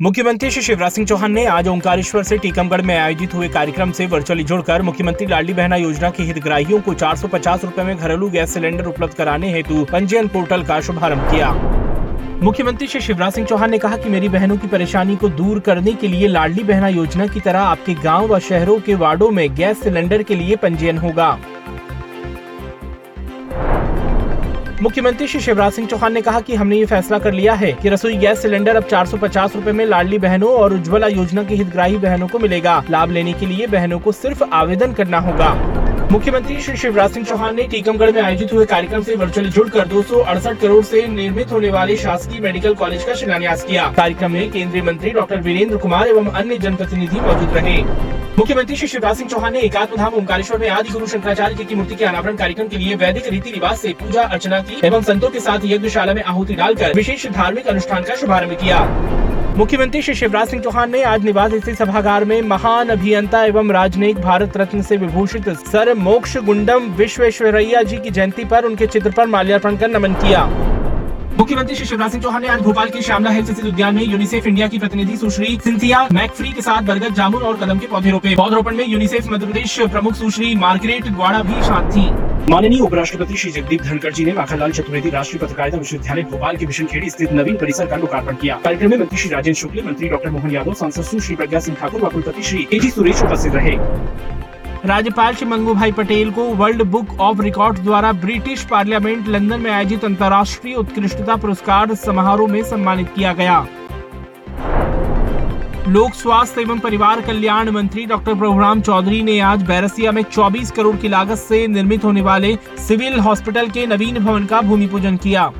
मुख्यमंत्री श्री शिवराज सिंह चौहान ने आज ओंकारेश्वर से टीकमगढ़ में आयोजित हुए कार्यक्रम से वर्चुअली जुड़कर मुख्यमंत्री लाडली बहना योजना के हितग्राहियों को चार सौ में घरेलू गैस सिलेंडर उपलब्ध कराने हेतु पंजीयन पोर्टल का शुभारंभ किया। मुख्यमंत्री श्री शिवराज सिंह चौहान ने कहा कि मेरी बहनों की परेशानी को दूर करने के लिए लाडली बहना योजना की तरह आपके गाँव व शहरों के वार्डों में गैस सिलेंडर के लिए पंजीयन होगा। मुख्यमंत्री श्री शिवराज सिंह चौहान ने कहा कि हमने ये फैसला कर लिया है कि रसोई गैस सिलेंडर अब चार सौ पचास रूपए में लाडली बहनों और उज्ज्वला योजना के हितग्राही बहनों को मिलेगा। लाभ लेने के लिए बहनों को सिर्फ़ आवेदन करना होगा। मुख्यमंत्री श्री शिवराज सिंह चौहान ने टीकमगढ़ में आयोजित हुए कार्यक्रम से वर्चुअली जुड़कर दो सौ अड़सठ करोड़ से निर्मित होने वाले शासकीय मेडिकल कॉलेज का शिलान्यास किया। कार्यक्रम में केंद्रीय मंत्री डॉक्टर वीरेंद्र कुमार एवं अन्य जनप्रतिनिधि मौजूद रहे। मुख्यमंत्री श्री शिवराज सिंह चौहान ने एकात्म धाम ओंकारेश्वर में आदि गुरु शंकराचार्य जी की मूर्ति के अनावरण कार्यक्रम के लिए वैदिक रीति रिवाज से पूजा अर्चना की एवं संतों के साथ यज्ञशाला में आहुति डालकर विशेष धार्मिक अनुष्ठान का शुभारंभ किया। मुख्यमंत्री श्री शिवराज सिंह चौहान ने आज निवास स्थित सभागार में महान अभियंता एवं राजनयिक भारत रत्न से विभूषित सर मोक्ष गुंडम विश्वेश्वरैया जी की जयंती पर उनके चित्र पर माल्यार्पण कर नमन किया। मुख्यमंत्री श्री शिवराज सिंह चौहान ने आज भोपाल के श्यामला हिल्स स्थित उद्यान में यूनिसेफ इंडिया की प्रतिनिधि सुश्री सिंथिया मैकफ्री के साथ बरगद जामुन और कदम के पौधे रोपे। पौधरोपण में यूनिसेफ मध्य प्रदेश प्रमुख सुश्री मार्गरेट ग्वाड़ा भी साथ थी। माननीय उपराष्ट्रपति श्री जगदीप धनखड़ जी ने माखनलाल चतुर्वेदी राष्ट्रीय पत्रकारिता विश्वविद्यालय भोपाल के मिशन खेड़ी स्थित नवीन परिसर का लोकार्पण किया। कार्यक्रम में मंत्री श्री राजेंद्र शुक्ल मंत्री डॉक्टर मोहन यादव सांसद सुश्री प्रज्ञा सिंह ठाकुर व कुलपति श्री के जी सुरेश उपस्थित रहे। राज्यपाल श्री मंगू भाई पटेल को वर्ल्ड बुक ऑफ़ रिकॉर्ड द्वारा ब्रिटिश पार्लियामेंट लंदन में आयोजित अंतर्राष्ट्रीय उत्कृष्टता पुरस्कार समारोह में सम्मानित किया गया। लोक स्वास्थ्य एवं परिवार कल्याण मंत्री डॉक्टर प्रभुराम चौधरी ने आज बैरसिया में 24 करोड़ की लागत से निर्मित होने वाले सिविल हॉस्पिटल के नवीन भवन का भूमि पूजन किया।